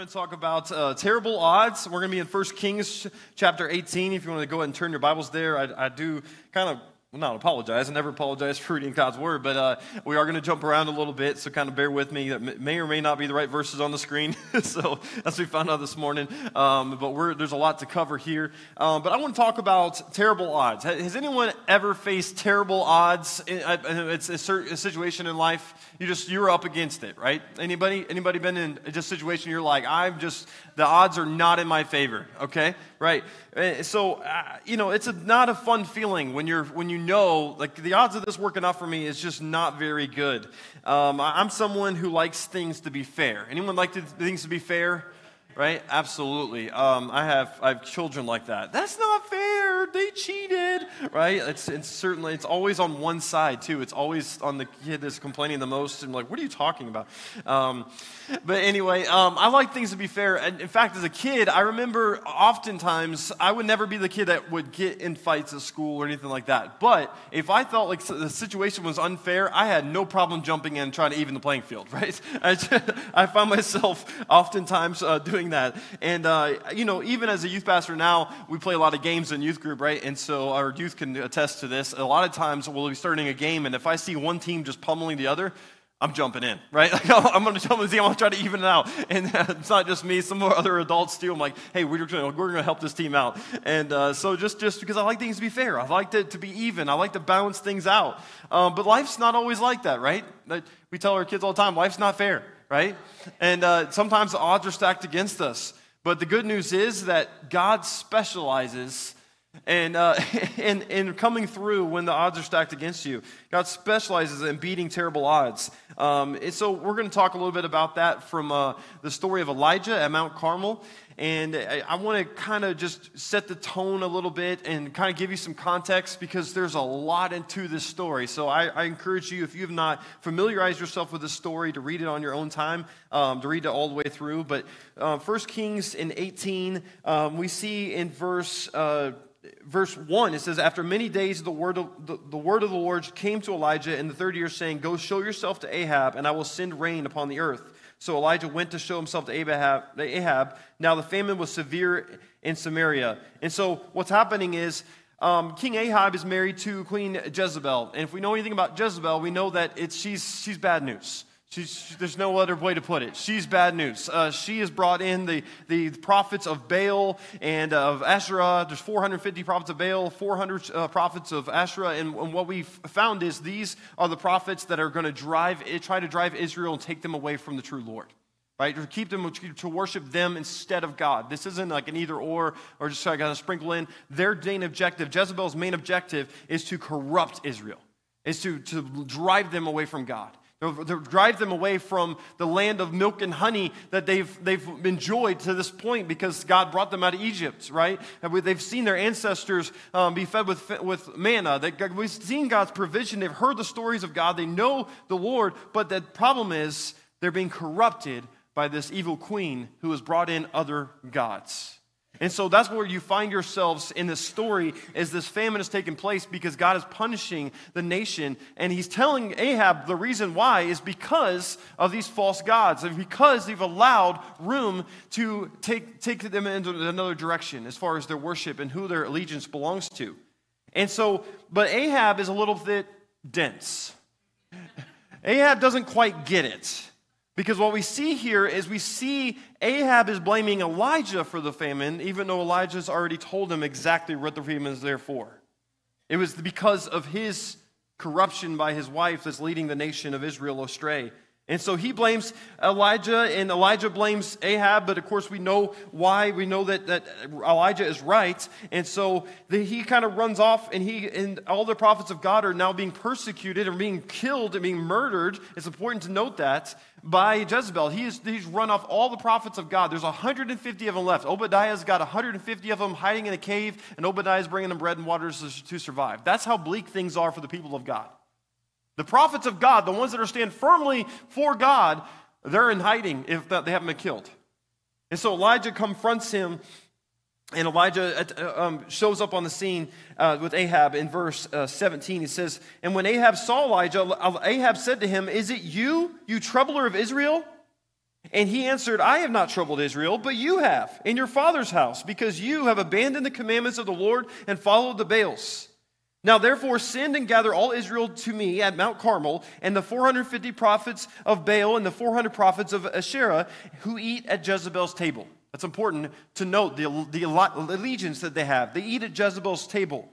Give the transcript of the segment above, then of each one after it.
going to talk about uh, terrible odds. We're going to be in 1 Kings chapter 18. If you want to go ahead and turn your Bibles there, I, I do kind of well, not apologize. I never apologize for reading God's word, but uh, we are going to jump around a little bit, so kind of bear with me. That may or may not be the right verses on the screen. so what we found out this morning. Um, but there's a lot to cover here. Um, but I want to talk about terrible odds. Has anyone ever faced terrible odds? It's a, situation in life. You just you're up against it, right? Anybody? Anybody been in a situation you're like, I'm just the odds are not in my favor. Okay, right? Eh, so uh, you know, it's a, not a fun feeling when you're when you know like the odds of this working out for me is just not very good. Um, I'm someone who likes things to be fair. Anyone like things to be fair? Right? Absolutely. Um, I have I have children like that. That's not fair. They cheated. Right? It's it's certainly it's always on one side too. It's always on the kid that's complaining the most and like, what are you talking about? Um, but anyway, um, I like things to be fair. And in fact, as a kid, I remember oftentimes I would never be the kid that would get in fights at school or anything like that. But if I felt like the situation was unfair, I had no problem jumping in and trying to even the playing field. Right? I, I found myself oftentimes uh, doing that. And, uh, you know, even as a youth pastor now, we play a lot of games in youth group, right? And so our youth can attest to this. A lot of times we'll be starting a game, and if I see one team just pummeling the other, I'm jumping in, right? Like, I'm going to jump in the team. I'm going to try to even it out. And it's not just me. Some other adults too. I'm like, hey, we're going we're to help this team out. And uh, so just, just because I like things to be fair. I like to, to be even. I like to balance things out. Um, but life's not always like that, right? We tell our kids all the time, life's not fair right? And uh, sometimes the odds are stacked against us. But the good news is that God specializes in, uh, in, in coming through when the odds are stacked against you. God specializes in beating terrible odds. Um, and so we're going to talk a little bit about that from uh, the story of Elijah at Mount Carmel. And I, I want to kind of just set the tone a little bit and kind of give you some context because there's a lot into this story. So I, I encourage you, if you have not familiarized yourself with this story, to read it on your own time, um, to read it all the way through. But uh, 1 Kings in 18, um, we see in verse. Uh, verse 1 it says after many days the word, of, the, the, word of the lord came to elijah in the third year saying go show yourself to ahab and i will send rain upon the earth so Elijah went to show himself to Ahab. Now the famine was severe in Samaria. And so what's happening is um, King Ahab is married to Queen Jezebel. And if we know anything about Jezebel, we know that it's, she's, she's bad news. She's, there's no other way to put it. She's bad news. Uh, she has brought in the, the prophets of Baal and of Asherah. There's 450 prophets of Baal, 400 uh, prophets of Asherah. And, and, what we've found is these are the prophets that are going to drive, try to drive Israel and take them away from the true Lord. Right? To keep them, to worship them instead of God. This isn't like an either or, or just kind of sprinkle in. Their main objective, Jezebel's main objective, is to corrupt Israel, is to, to drive them away from God to drive them away from the land of milk and honey that they've, they've enjoyed to this point because God brought them out of Egypt, right? They've seen their ancestors um, be fed with, with manna. They, we've seen God's provision. They've heard the stories of God. They know the Lord. But the problem is they're being corrupted by this evil queen who has brought in other gods. And so that's where you find yourselves in this story as this famine is taking place because God is punishing the nation. And he's telling Ahab the reason why is because of these false gods, and because they've allowed room to take, take them into another direction as far as their worship and who their allegiance belongs to. And so, but Ahab is a little bit dense. Ahab doesn't quite get it. Because what we see here is we see Ahab is blaming Elijah for the famine, even though Elijah's already told him exactly what the famine is there for. It was because of his corruption by his wife that's leading the nation of Israel astray. And so he blames Elijah, and Elijah blames Ahab, but of course we know why. We know that, that Elijah is right. And so the, he kind of runs off, and, he, and all the prophets of God are now being persecuted and being killed and being murdered. It's important to note that by Jezebel. He's, he's run off all the prophets of God. There's 150 of them left. Obadiah's got 150 of them hiding in a cave, and Obadiah's bringing them bread and water to survive. That's how bleak things are for the people of God. The prophets of God, the ones that are stand firmly for God, they're in hiding if they haven't been killed. And so Elijah confronts him, and Elijah uh, um, shows up on the scene uh, with Ahab in verse uh, 17. He says, And when Ahab saw Elijah, Ahab said to him, Is it you, you troubler of Israel? And he answered, I have not troubled Israel, but you have, in your father's house, because you have abandoned the commandments of the Lord and followed the Baals. Now, therefore, send and gather all Israel to me at Mount Carmel, and the 450 prophets of Baal and the 400 prophets of Asherah who eat at Jezebel's table. That's important to note the, the allegiance that they have. They eat at Jezebel's table.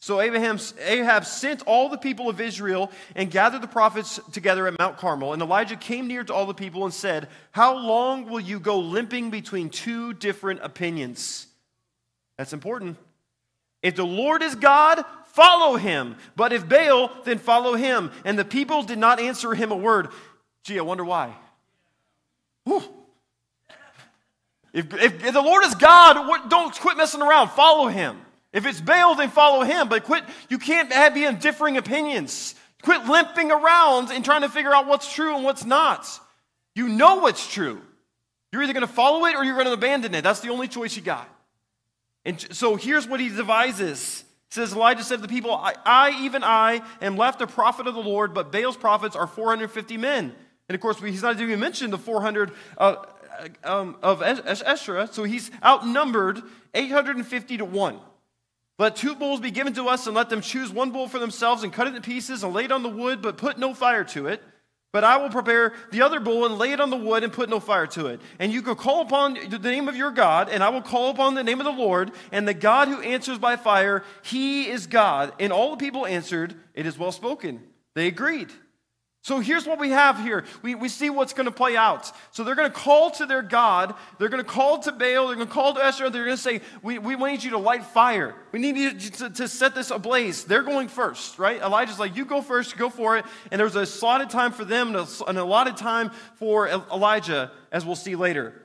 So Abraham, Ahab sent all the people of Israel and gathered the prophets together at Mount Carmel. And Elijah came near to all the people and said, How long will you go limping between two different opinions? That's important. If the Lord is God, follow him. But if Baal, then follow him. And the people did not answer him a word. Gee, I wonder why. Whew. If, if, if, the Lord is God, don't quit messing around. Follow him. If it's Baal, then follow him. But quit, you can't have be in differing opinions. Quit limping around and trying to figure out what's true and what's not. You know what's true. You're either going to follow it or you're going to abandon it. That's the only choice you got. And so here's what he devises says Elijah said to the people, I, I, even I, am left a prophet of the Lord, but Baal's prophets are 450 men. And of course, he's not even mentioned the 400 uh, um, of Asherah, so he's outnumbered 850 to 1. Let two bulls be given to us, and let them choose one bull for themselves, and cut it in pieces, and lay it on the wood, but put no fire to it. But I will prepare the other bull and lay it on the wood and put no fire to it. And you can call upon the name of your God, and I will call upon the name of the Lord, and the God who answers by fire, he is God. And all the people answered, It is well spoken. They agreed. So here's what we have here. We, we see what's going to play out. So they're going to call to their God. They're going to call to Baal. They're going to call to Asherah. They're going to say, we, we need you to light fire. We need you to, to set this ablaze. They're going first, right? Elijah's like, you go first, go for it. And there's a slotted time for them and a allotted time for Elijah, as we'll see later.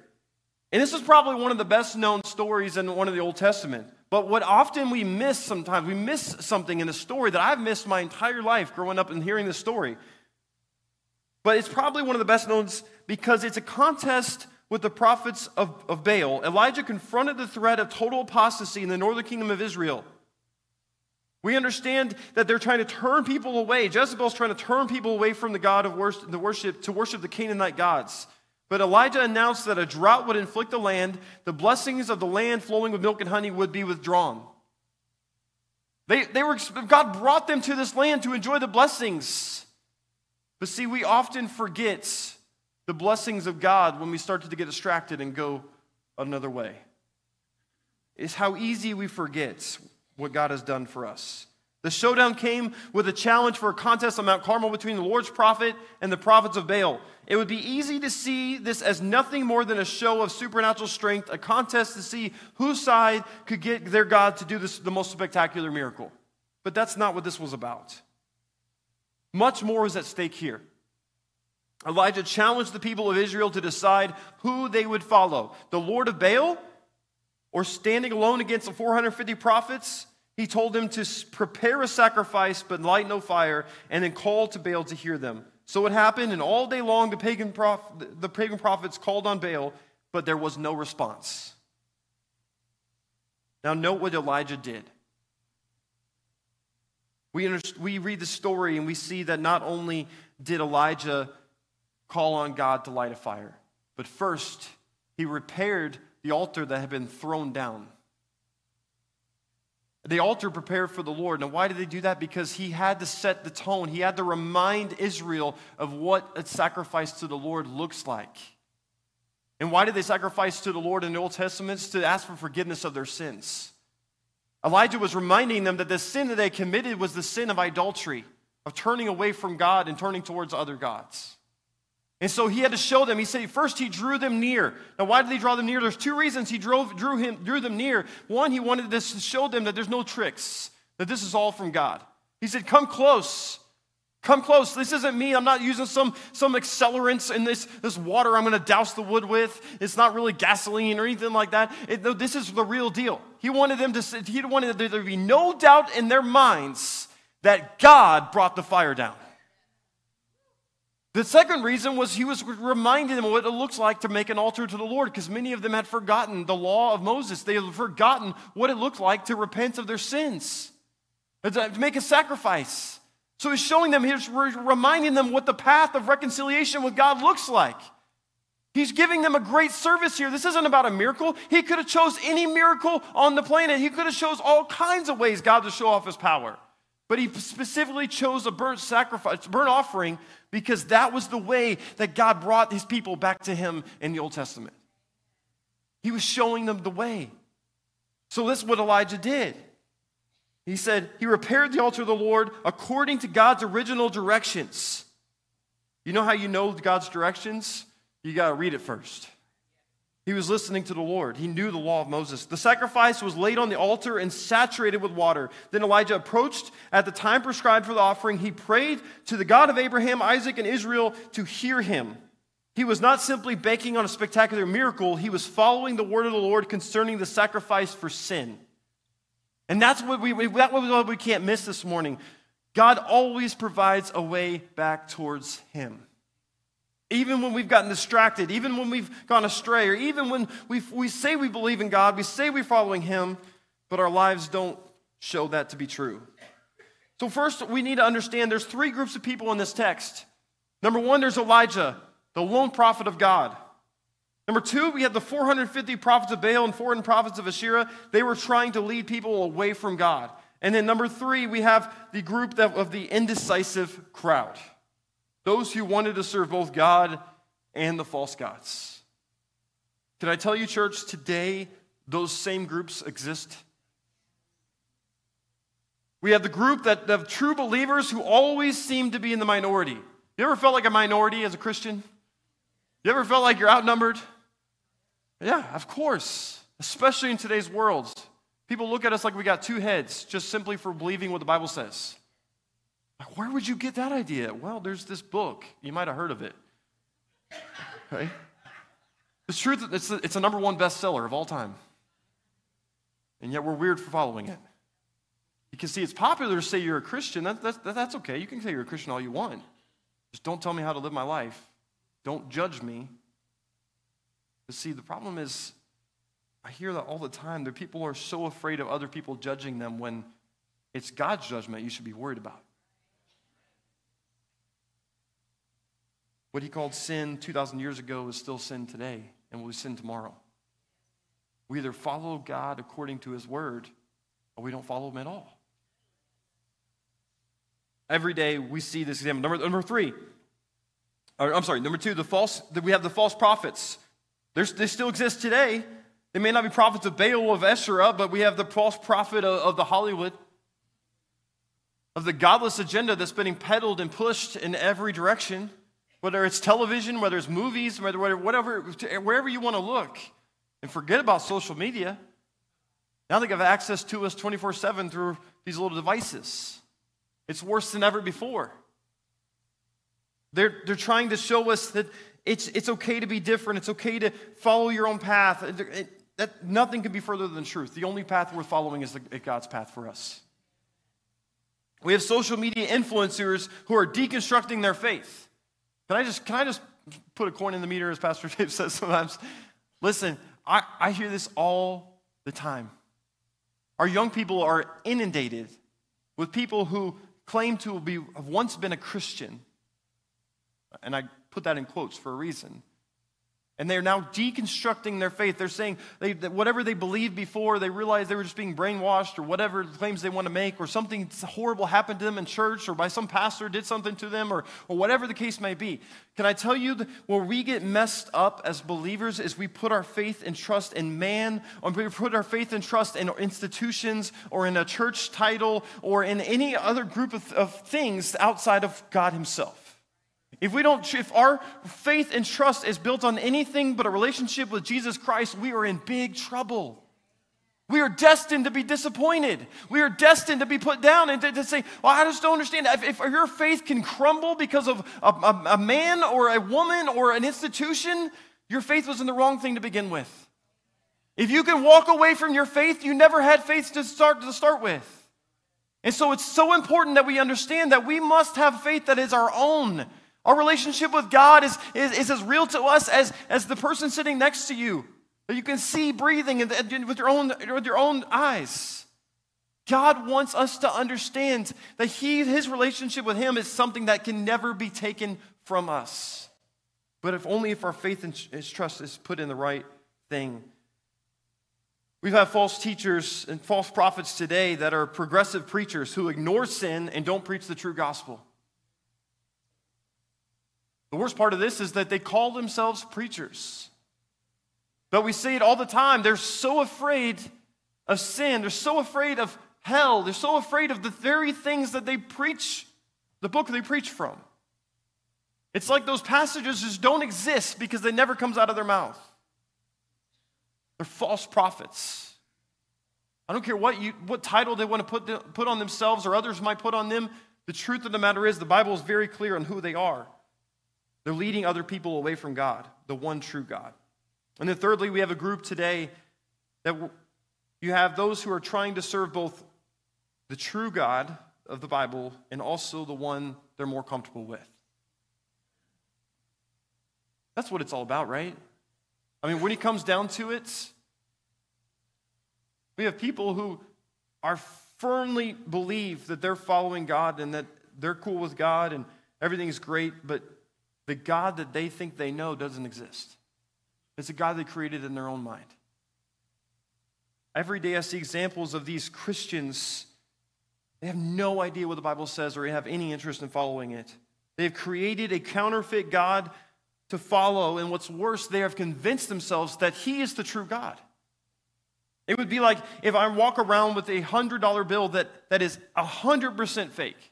And this is probably one of the best known stories in one of the Old Testament. But what often we miss sometimes, we miss something in the story that I've missed my entire life growing up and hearing this story. But it's probably one of the best known because it's a contest with the prophets of, of Baal. Elijah confronted the threat of total apostasy in the northern kingdom of Israel. We understand that they're trying to turn people away. Jezebel's trying to turn people away from the God of worship, the worship to worship the Canaanite gods. But Elijah announced that a drought would inflict the land, the blessings of the land flowing with milk and honey would be withdrawn. They, they were, God brought them to this land to enjoy the blessings. But see, we often forget the blessings of God when we start to get distracted and go another way. It's how easy we forget what God has done for us. The showdown came with a challenge for a contest on Mount Carmel between the Lord's prophet and the prophets of Baal. It would be easy to see this as nothing more than a show of supernatural strength, a contest to see whose side could get their God to do this, the most spectacular miracle. But that's not what this was about. Much more is at stake here. Elijah challenged the people of Israel to decide who they would follow the Lord of Baal or standing alone against the 450 prophets. He told them to prepare a sacrifice but light no fire and then call to Baal to hear them. So it happened, and all day long the pagan, prof- the pagan prophets called on Baal, but there was no response. Now, note what Elijah did. We, we read the story and we see that not only did Elijah call on God to light a fire, but first he repaired the altar that had been thrown down. The altar prepared for the Lord. Now, why did they do that? Because he had to set the tone. He had to remind Israel of what a sacrifice to the Lord looks like. And why did they sacrifice to the Lord in the Old Testament? To ask for forgiveness of their sins. Elijah was reminding them that the sin that they committed was the sin of idolatry, of turning away from God and turning towards other gods. And so he had to show them. He said, first, he drew them near. Now, why did he draw them near? There's two reasons he drove, drew, him, drew them near. One, he wanted to show them that there's no tricks, that this is all from God. He said, Come close. Come close. This isn't me. I'm not using some, some accelerants in this, this water I'm going to douse the wood with. It's not really gasoline or anything like that. It, this is the real deal. He wanted them to, he wanted there to be no doubt in their minds that God brought the fire down. The second reason was he was reminding them what it looks like to make an altar to the Lord because many of them had forgotten the law of Moses. They had forgotten what it looked like to repent of their sins, to make a sacrifice. So he's showing them, he's reminding them what the path of reconciliation with God looks like. He's giving them a great service here. This isn't about a miracle. He could have chose any miracle on the planet. He could have chose all kinds of ways God to show off his power. But he specifically chose a burnt sacrifice, burnt offering, because that was the way that God brought his people back to him in the Old Testament. He was showing them the way. So this is what Elijah did. He said, He repaired the altar of the Lord according to God's original directions. You know how you know God's directions? You got to read it first. He was listening to the Lord. He knew the law of Moses. The sacrifice was laid on the altar and saturated with water. Then Elijah approached at the time prescribed for the offering. He prayed to the God of Abraham, Isaac, and Israel to hear him. He was not simply banking on a spectacular miracle, he was following the word of the Lord concerning the sacrifice for sin. And that's what we, that's what we can't miss this morning. God always provides a way back towards Him. Even when we've gotten distracted, even when we've gone astray, or even when we, we say we believe in God, we say we're following Him, but our lives don't show that to be true. So, first, we need to understand there's three groups of people in this text. Number one, there's Elijah, the lone prophet of God. Number two, we had the 450 prophets of Baal and 400 prophets of Asherah. They were trying to lead people away from God. And then number three, we have the group of the indecisive crowd those who wanted to serve both God and the false gods. Can I tell you, church, today those same groups exist? We have the group that of true believers who always seem to be in the minority. You ever felt like a minority as a Christian? You ever felt like you're outnumbered? Yeah, of course, especially in today's world. People look at us like we got two heads just simply for believing what the Bible says. Like, where would you get that idea? Well, there's this book. You might have heard of it. Right? It's true that it's a, it's a number one bestseller of all time. And yet we're weird for following it. You can see it's popular to say you're a Christian. That, that's, that's okay. You can say you're a Christian all you want. Just don't tell me how to live my life. Don't judge me. But see, the problem is, I hear that all the time. That people are so afraid of other people judging them when it's God's judgment you should be worried about. What he called sin 2,000 years ago is still sin today and will be sin tomorrow. We either follow God according to his word or we don't follow him at all. Every day we see this example. Number, number three, or, I'm sorry, number two, the false, we have the false prophets. There's, they still exist today. They may not be prophets of Baal, of Asherah, but we have the false prophet of, of the Hollywood, of the godless agenda that's being peddled and pushed in every direction whether it's television, whether it's movies, whether whatever, wherever you want to look. And forget about social media. Now they have access to us 24 7 through these little devices. It's worse than ever before. They're, they're trying to show us that it's, it's okay to be different, it's okay to follow your own path. It, it, that, nothing can be further than truth. The only path worth following is the, God's path for us. We have social media influencers who are deconstructing their faith. Can I just, can I just put a coin in the meter, as Pastor Dave says sometimes? Listen, I, I hear this all the time. Our young people are inundated with people who claim to be, have once been a Christian. And I put that in quotes for a reason. And they're now deconstructing their faith. They're saying they, that whatever they believed before, they realized they were just being brainwashed or whatever claims they want to make, or something horrible happened to them in church, or by some pastor did something to them, or, or whatever the case may be. Can I tell you that where we get messed up as believers is we put our faith and trust in man, or we put our faith and trust in institutions, or in a church title, or in any other group of, of things outside of God Himself. If we don't, if our faith and trust is built on anything but a relationship with Jesus Christ, we are in big trouble. We are destined to be disappointed. We are destined to be put down and to, to say, Well, I just don't understand. If, if, your faith can crumble because of a, a, a man or a woman or an institution, your faith was in the wrong thing to begin with. If you can walk away from your faith, you never had faith to start, to start with. And so it's so important that we understand that we must have faith that is our own. Our relationship with God is, is, is as real to us as, as the person sitting next to you that you can see breathing with your, own, with your own eyes. God wants us to understand that he, his relationship with Him is something that can never be taken from us. but if only if our faith and trust is put in the right thing. We've had false teachers and false prophets today that are progressive preachers who ignore sin and don't preach the true gospel. The worst part of this is that they call themselves preachers. But we see it all the time. They're so afraid of sin, they're so afraid of hell, they're so afraid of the very things that they preach, the book they preach from. It's like those passages just don't exist because they never comes out of their mouth. They're false prophets. I don't care what, you, what title they want to put, put on themselves or others might put on them. The truth of the matter is, the Bible is very clear on who they are. They're leading other people away from God, the one true God. And then, thirdly, we have a group today that you have those who are trying to serve both the true God of the Bible and also the one they're more comfortable with. That's what it's all about, right? I mean, when it comes down to it, we have people who are firmly believe that they're following God and that they're cool with God and everything's great, but the God that they think they know doesn't exist. It's a God they created in their own mind. Every day I see examples of these Christians. They have no idea what the Bible says or have any interest in following it. They've created a counterfeit God to follow, and what's worse, they have convinced themselves that He is the true God. It would be like if I walk around with a $100 bill that, that is 100% fake.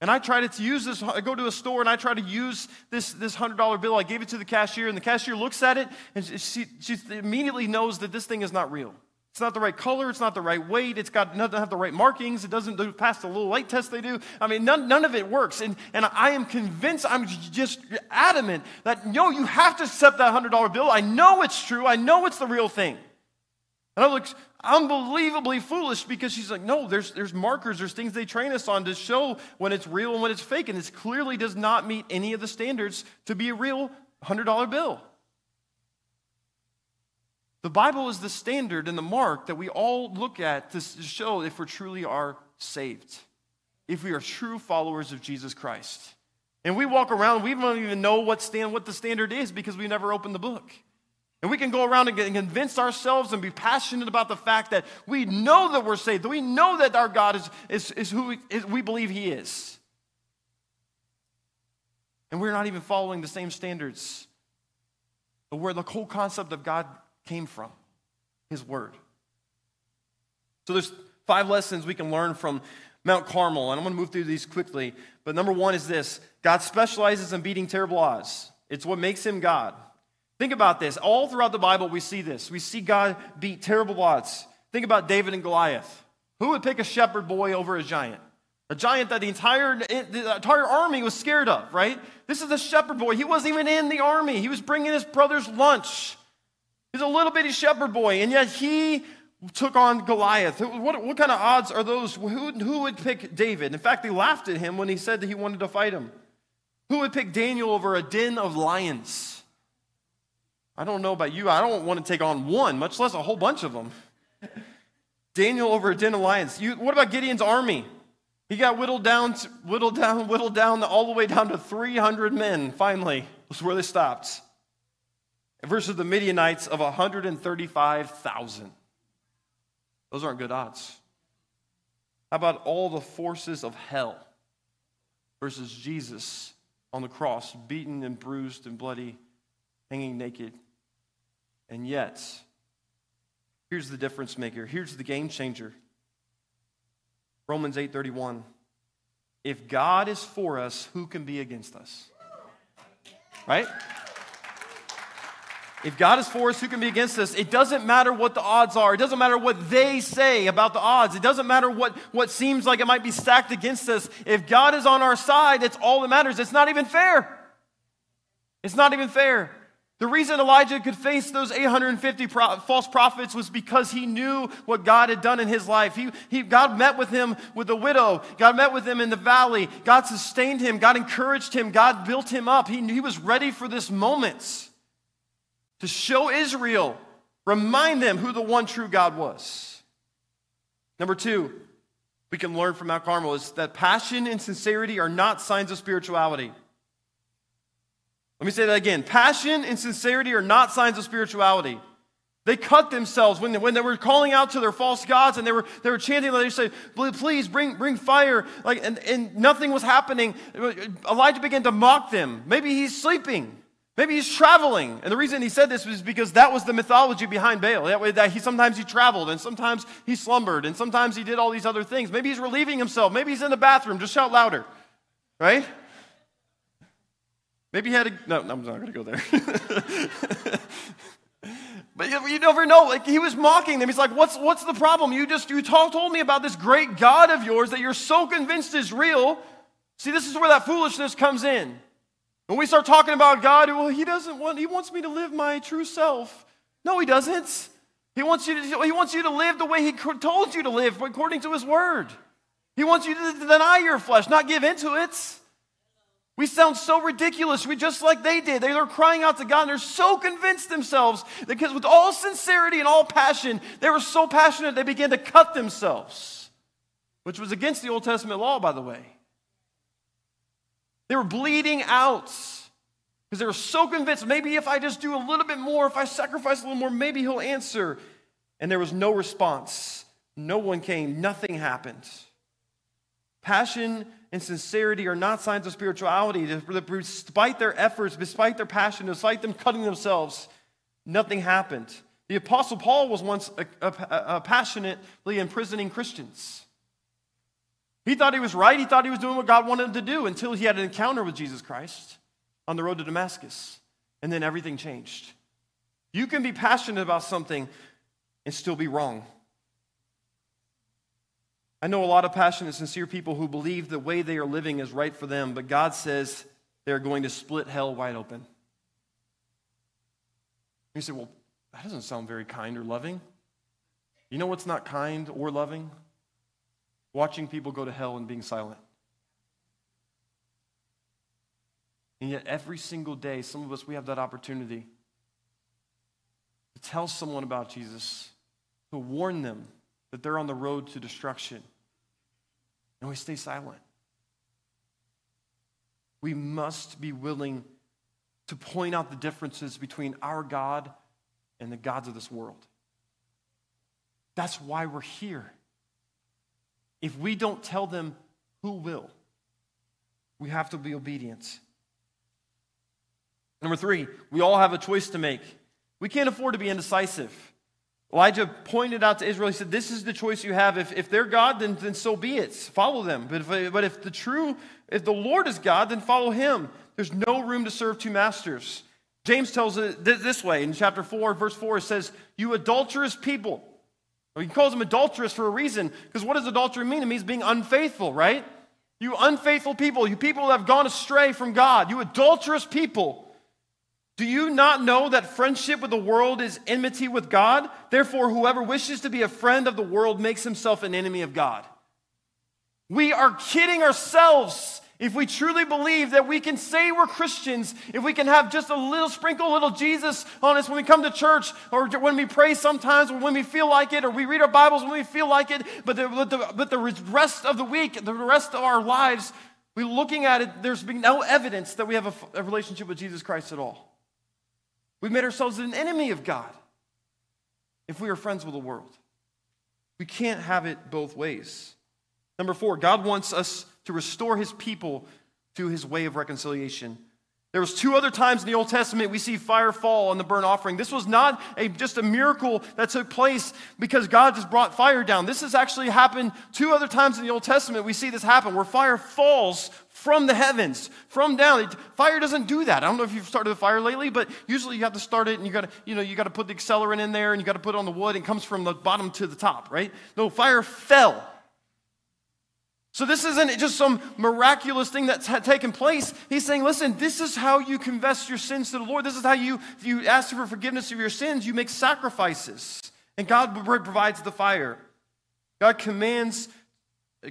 And I try to use this, I go to a store and I try to use this, this $100 bill. I gave it to the cashier, and the cashier looks at it and she, she immediately knows that this thing is not real. It's not the right color, it's not the right weight, it's got doesn't have the right markings, it doesn't do pass the little light test they do. I mean, none, none of it works. And, and I am convinced, I'm just adamant that no, you have to accept that $100 bill. I know it's true, I know it's the real thing. And I look unbelievably foolish because she's like, no, there's, there's markers, there's things they train us on to show when it's real and when it's fake. And this clearly does not meet any of the standards to be a real $100 bill. The Bible is the standard and the mark that we all look at to show if we truly are saved, if we are true followers of Jesus Christ. And we walk around, we don't even know what, stand, what the standard is because we never opened the book. And we can go around and convince ourselves and be passionate about the fact that we know that we're saved, that we know that our God is, is, is who we, is, we believe He is. And we're not even following the same standards of where the whole concept of God came from His Word. So there's five lessons we can learn from Mount Carmel, and I'm going to move through these quickly. But number one is this God specializes in beating terrible odds, it's what makes Him God. Think about this. All throughout the Bible, we see this. We see God beat terrible odds. Think about David and Goliath. Who would pick a shepherd boy over a giant? A giant that the entire, the entire army was scared of, right? This is a shepherd boy. He wasn't even in the army. He was bringing his brother's lunch. He's a little bitty shepherd boy, and yet he took on Goliath. What, what kind of odds are those? Who, who would pick David? In fact, they laughed at him when he said that he wanted to fight him. Who would pick Daniel over a den of lions? I don't know about you. I don't want to take on one, much less a whole bunch of them. Daniel over a den of lions. You, what about Gideon's army? He got whittled down, whittled down, whittled down, all the way down to 300 men, finally, was where they stopped. Versus the Midianites of 135,000. Those aren't good odds. How about all the forces of hell versus Jesus on the cross, beaten and bruised and bloody, hanging naked? And yet, here's the difference maker. Here's the game changer. Romans 8:31. If God is for us, who can be against us? Right? If God is for us, who can be against us? It doesn't matter what the odds are. It doesn't matter what they say about the odds. It doesn't matter what, what seems like it might be stacked against us. If God is on our side, it's all that matters. It's not even fair. It's not even fair. The reason Elijah could face those 850 pro- false prophets was because he knew what God had done in his life. He, he, God met with him with a widow. God met with him in the valley. God sustained him. God encouraged him. God built him up. He, he was ready for this moment to show Israel, remind them who the one true God was. Number two, we can learn from Mount Carmel is that passion and sincerity are not signs of spirituality. Let me say that again. Passion and sincerity are not signs of spirituality. They cut themselves when they, when they were calling out to their false gods and they were, they were chanting, they said, please bring, bring fire. Like, and, and nothing was happening. Elijah began to mock them. Maybe he's sleeping. Maybe he's traveling. And the reason he said this was because that was the mythology behind Baal. That way that he sometimes he traveled and sometimes he slumbered and sometimes he did all these other things. Maybe he's relieving himself. Maybe he's in the bathroom. Just shout louder. Right? Maybe he had a no, I'm not gonna go there. But you never know. Like he was mocking them. He's like, "What's what's the problem? You just you told, told me about this great God of yours that you're so convinced is real. See, this is where that foolishness comes in. When we start talking about God, well, He doesn't want. He wants me to live my true self. No, He doesn't. He wants you to. He wants you to live the way He told you to live, according to His Word. He wants you to deny your flesh, not give into it. We sound so ridiculous. We just like they did. They were crying out to God and they're so convinced themselves because with all sincerity and all passion, they were so passionate they began to cut themselves, which was against the Old Testament law, by the way. They were bleeding out because they were so convinced maybe if I just do a little bit more, if I sacrifice a little more, maybe he'll answer. And there was no response. No one came. Nothing happened. Passion and sincerity are not signs of spirituality. Despite their efforts, despite their passion, despite them cutting themselves, nothing happened. The Apostle Paul was once a, a, a passionately imprisoning Christians. He thought he was right. He thought he was doing what God wanted him to do until he had an encounter with Jesus Christ on the road to Damascus. And then everything changed. You can be passionate about something and still be wrong. I know a lot of passionate, sincere people who believe the way they are living is right for them, but God says they're going to split hell wide open. You say, well, that doesn't sound very kind or loving. You know what's not kind or loving? Watching people go to hell and being silent. And yet, every single day, some of us, we have that opportunity to tell someone about Jesus, to warn them that they're on the road to destruction. And we stay silent. We must be willing to point out the differences between our God and the gods of this world. That's why we're here. If we don't tell them, who will? We have to be obedient. Number three, we all have a choice to make. We can't afford to be indecisive. Elijah pointed out to Israel, he said, This is the choice you have. If, if they're God, then, then so be it. Follow them. But if, but if the true, if the Lord is God, then follow him. There's no room to serve two masters. James tells it this way in chapter 4, verse 4, it says, You adulterous people. He calls them adulterous for a reason, because what does adultery mean? It means being unfaithful, right? You unfaithful people, you people that have gone astray from God, you adulterous people. Do you not know that friendship with the world is enmity with God? Therefore, whoever wishes to be a friend of the world makes himself an enemy of God. We are kidding ourselves if we truly believe that we can say we're Christians, if we can have just a little sprinkle, a little Jesus on us when we come to church, or when we pray sometimes, or when we feel like it, or we read our Bibles when we feel like it, but the, but the, but the rest of the week, the rest of our lives, we're looking at it, there's no evidence that we have a, a relationship with Jesus Christ at all. We've made ourselves an enemy of God if we are friends with the world. We can't have it both ways. Number four, God wants us to restore his people to his way of reconciliation. There was two other times in the Old Testament we see fire fall on the burnt offering. This was not a, just a miracle that took place because God just brought fire down. This has actually happened two other times in the Old Testament. We see this happen where fire falls from the heavens, from down. Fire doesn't do that. I don't know if you've started a fire lately, but usually you have to start it and you got to, you know, you got to put the accelerant in there and you got to put on the wood and it comes from the bottom to the top, right? No, fire fell. So this isn't just some miraculous thing that's taken place. He's saying, listen, this is how you confess your sins to the Lord. This is how you, you ask for forgiveness of your sins. You make sacrifices, and God provides the fire. God commands. Uh,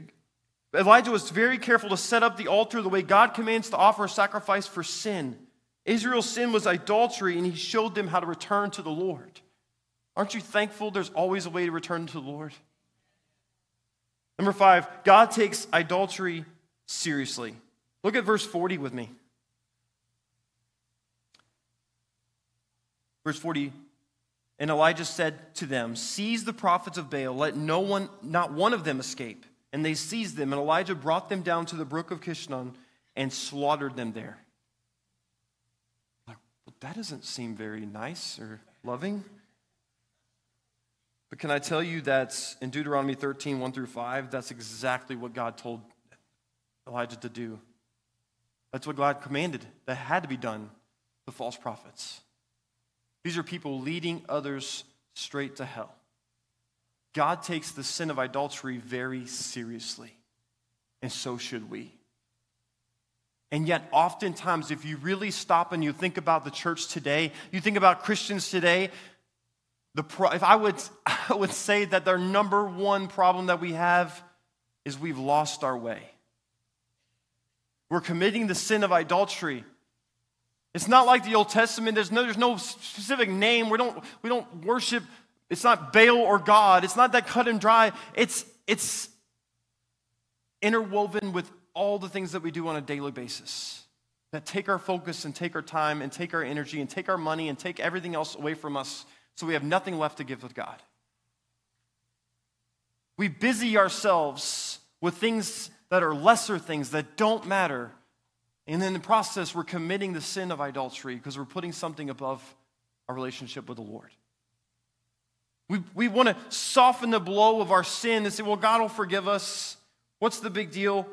Elijah was very careful to set up the altar the way God commands to offer a sacrifice for sin. Israel's sin was idolatry, and he showed them how to return to the Lord. Aren't you thankful there's always a way to return to the Lord? Number five, God takes idolatry seriously. Look at verse 40 with me. Verse 40 And Elijah said to them, Seize the prophets of Baal, let no one, not one of them escape. And they seized them, and Elijah brought them down to the brook of Kishon and slaughtered them there. Like, well, that doesn't seem very nice or loving. But can I tell you that in Deuteronomy 13, 1 through 5, that's exactly what God told Elijah to do. That's what God commanded that had to be done, the false prophets. These are people leading others straight to hell. God takes the sin of adultery very seriously, and so should we. And yet, oftentimes, if you really stop and you think about the church today, you think about Christians today, the pro- if I would, I would say that their number one problem that we have is we've lost our way. We're committing the sin of adultery. It's not like the Old Testament. There's no, there's no specific name. We don't, we don't worship. It's not Baal or God. It's not that cut and dry. It's, it's interwoven with all the things that we do on a daily basis that take our focus and take our time and take our energy and take our money and take everything else away from us so we have nothing left to give with God. We busy ourselves with things that are lesser things that don't matter. And in the process, we're committing the sin of idolatry because we're putting something above our relationship with the Lord. We, we want to soften the blow of our sin and say, well, God will forgive us. What's the big deal?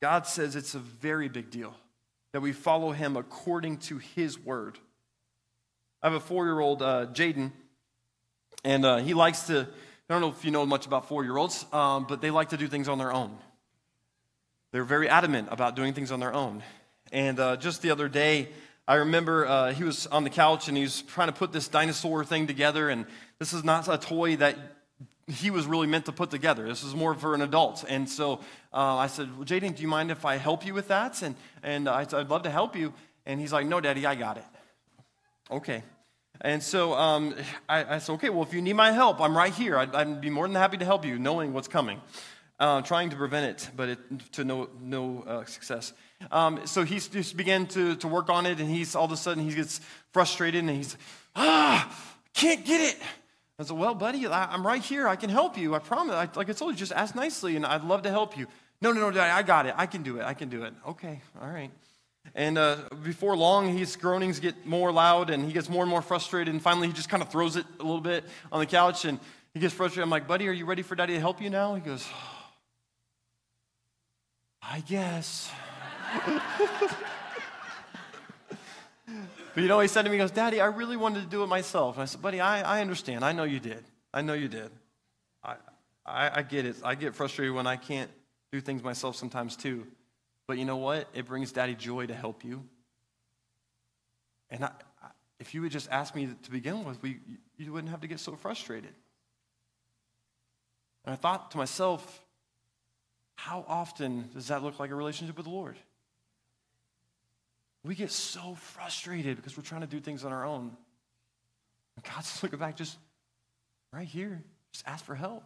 God says it's a very big deal that we follow him according to his word. I have a four year old, uh, Jaden, and uh, he likes to I don't know if you know much about four year olds, um, but they like to do things on their own. They're very adamant about doing things on their own. And uh, just the other day, I remember uh, he was on the couch and he was trying to put this dinosaur thing together. And this is not a toy that he was really meant to put together. This is more for an adult. And so uh, I said, well, Jaden, do you mind if I help you with that? And, and I I'd love to help you. And he's like, No, Daddy, I got it. Okay. And so um, I, I, said, okay, well, if you need my help, I'm right here. I'd, I'd be more than happy to help you, knowing what's coming. Uh, trying to prevent it, but it, to no, no uh, success. Um, so he just began to, to work on it, and he's all of a sudden he gets frustrated, and he's, ah, can't get it. I said, well, buddy, I, am right here. I can help you. I promise. I, like I told you, just ask nicely, and I'd love to help you. No, no, no, I got it. I can do it. I can do it. Okay, all right. And uh, before long, his groanings get more loud and he gets more and more frustrated. And finally, he just kind of throws it a little bit on the couch and he gets frustrated. I'm like, buddy, are you ready for daddy to help you now? He goes, I guess. but you know, he said to me, he goes, Daddy, I really wanted to do it myself. And I said, buddy, I, I understand. I know you did. I know you did. I, I, I get it. I get frustrated when I can't do things myself sometimes too. But you know what? It brings daddy joy to help you. And I, if you would just ask me to begin with, we, you wouldn't have to get so frustrated. And I thought to myself, how often does that look like a relationship with the Lord? We get so frustrated because we're trying to do things on our own. And God's looking back, just right here, just ask for help.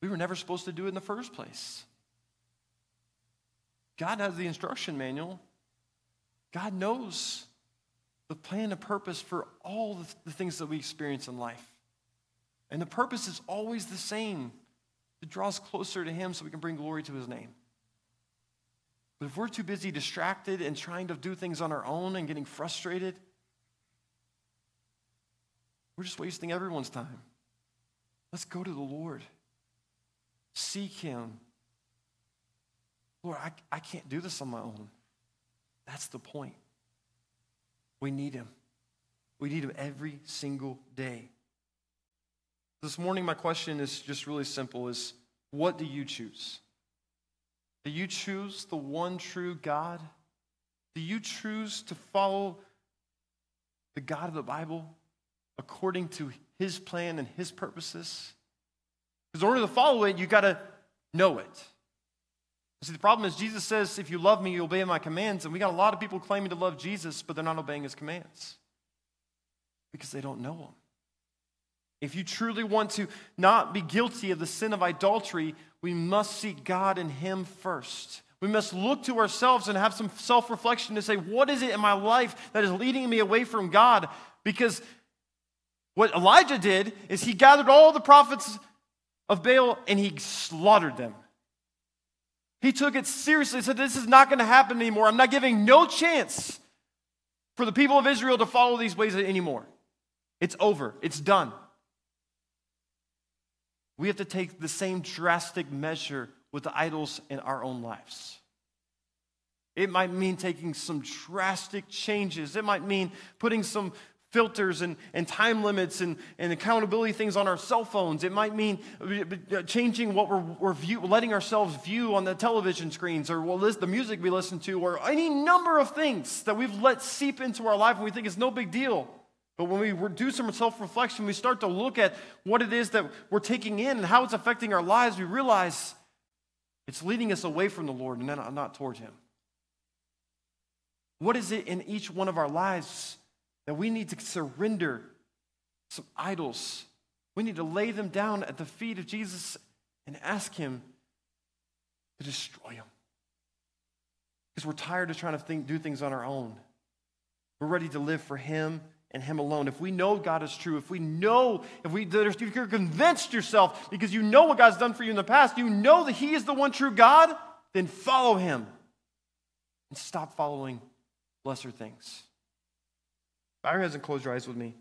We were never supposed to do it in the first place. God has the instruction manual. God knows the plan and purpose for all the things that we experience in life. And the purpose is always the same to draw us closer to Him so we can bring glory to His name. But if we're too busy distracted and trying to do things on our own and getting frustrated, we're just wasting everyone's time. Let's go to the Lord. Seek Him. Lord, I, I can't do this on my own. That's the point. We need him. We need him every single day. This morning, my question is just really simple is what do you choose? Do you choose the one true God? Do you choose to follow the God of the Bible according to his plan and his purposes? Because in order to follow it, you got to know it. See, the problem is Jesus says, if you love me, you obey my commands. And we got a lot of people claiming to love Jesus, but they're not obeying his commands because they don't know him. If you truly want to not be guilty of the sin of idolatry, we must seek God and him first. We must look to ourselves and have some self reflection to say, what is it in my life that is leading me away from God? Because what Elijah did is he gathered all the prophets of Baal and he slaughtered them. He took it seriously, said, This is not going to happen anymore. I'm not giving no chance for the people of Israel to follow these ways anymore. It's over, it's done. We have to take the same drastic measure with the idols in our own lives. It might mean taking some drastic changes. It might mean putting some filters and, and time limits and, and accountability things on our cell phones. It might mean uh, changing what we're, we're view, letting ourselves view on the television screens or well, the music we listen to or any number of things that we've let seep into our life and we think it's no big deal. But when we do some self reflection, we start to look at what it is that we're taking in and how it's affecting our lives, we realize it's leading us away from the Lord and not, not toward Him. What is it in each one of our lives that we need to surrender some idols. We need to lay them down at the feet of Jesus and ask Him to destroy them. Because we're tired of trying to think, do things on our own. We're ready to live for Him and Him alone. If we know God is true, if we know, if, we, if you're convinced yourself because you know what God's done for you in the past, you know that He is the one true God, then follow Him and stop following lesser things. Bow your heads and close your eyes with me.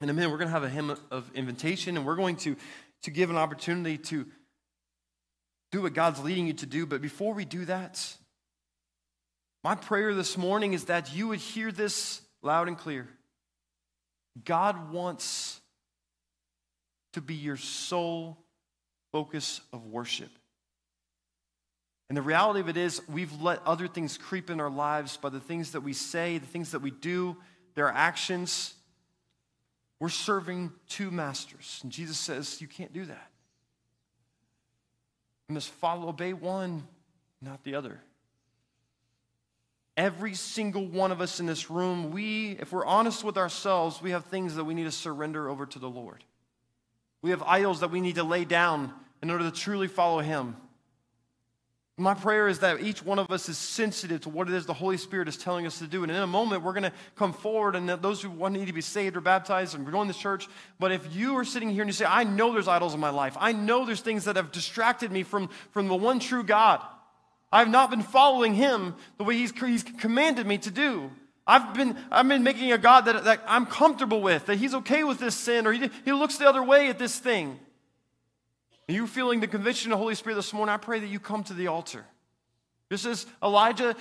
In a minute, we're going to have a hymn of invitation, and we're going to, to give an opportunity to do what God's leading you to do. But before we do that, my prayer this morning is that you would hear this loud and clear. God wants to be your sole focus of worship. And the reality of it is, we've let other things creep in our lives by the things that we say, the things that we do, their actions. We're serving two masters. And Jesus says, You can't do that. You must follow, obey one, not the other. Every single one of us in this room, we, if we're honest with ourselves, we have things that we need to surrender over to the Lord. We have idols that we need to lay down in order to truly follow Him. My prayer is that each one of us is sensitive to what it is the Holy Spirit is telling us to do. And in a moment, we're going to come forward, and those who want need to be saved or baptized and join this church. But if you are sitting here and you say, I know there's idols in my life, I know there's things that have distracted me from, from the one true God. I've not been following Him the way He's, he's commanded me to do. I've been, I've been making a God that, that I'm comfortable with, that He's okay with this sin, or he, he looks the other way at this thing. You feeling the conviction of the Holy Spirit this morning? I pray that you come to the altar. Just as Elijah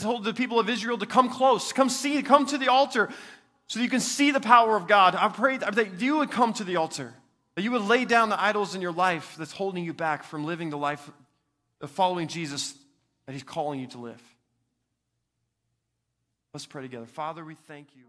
told the people of Israel to come close, come see, come to the altar so you can see the power of God. I pray that you would come to the altar, that you would lay down the idols in your life that's holding you back from living the life of following Jesus that He's calling you to live. Let's pray together. Father, we thank you.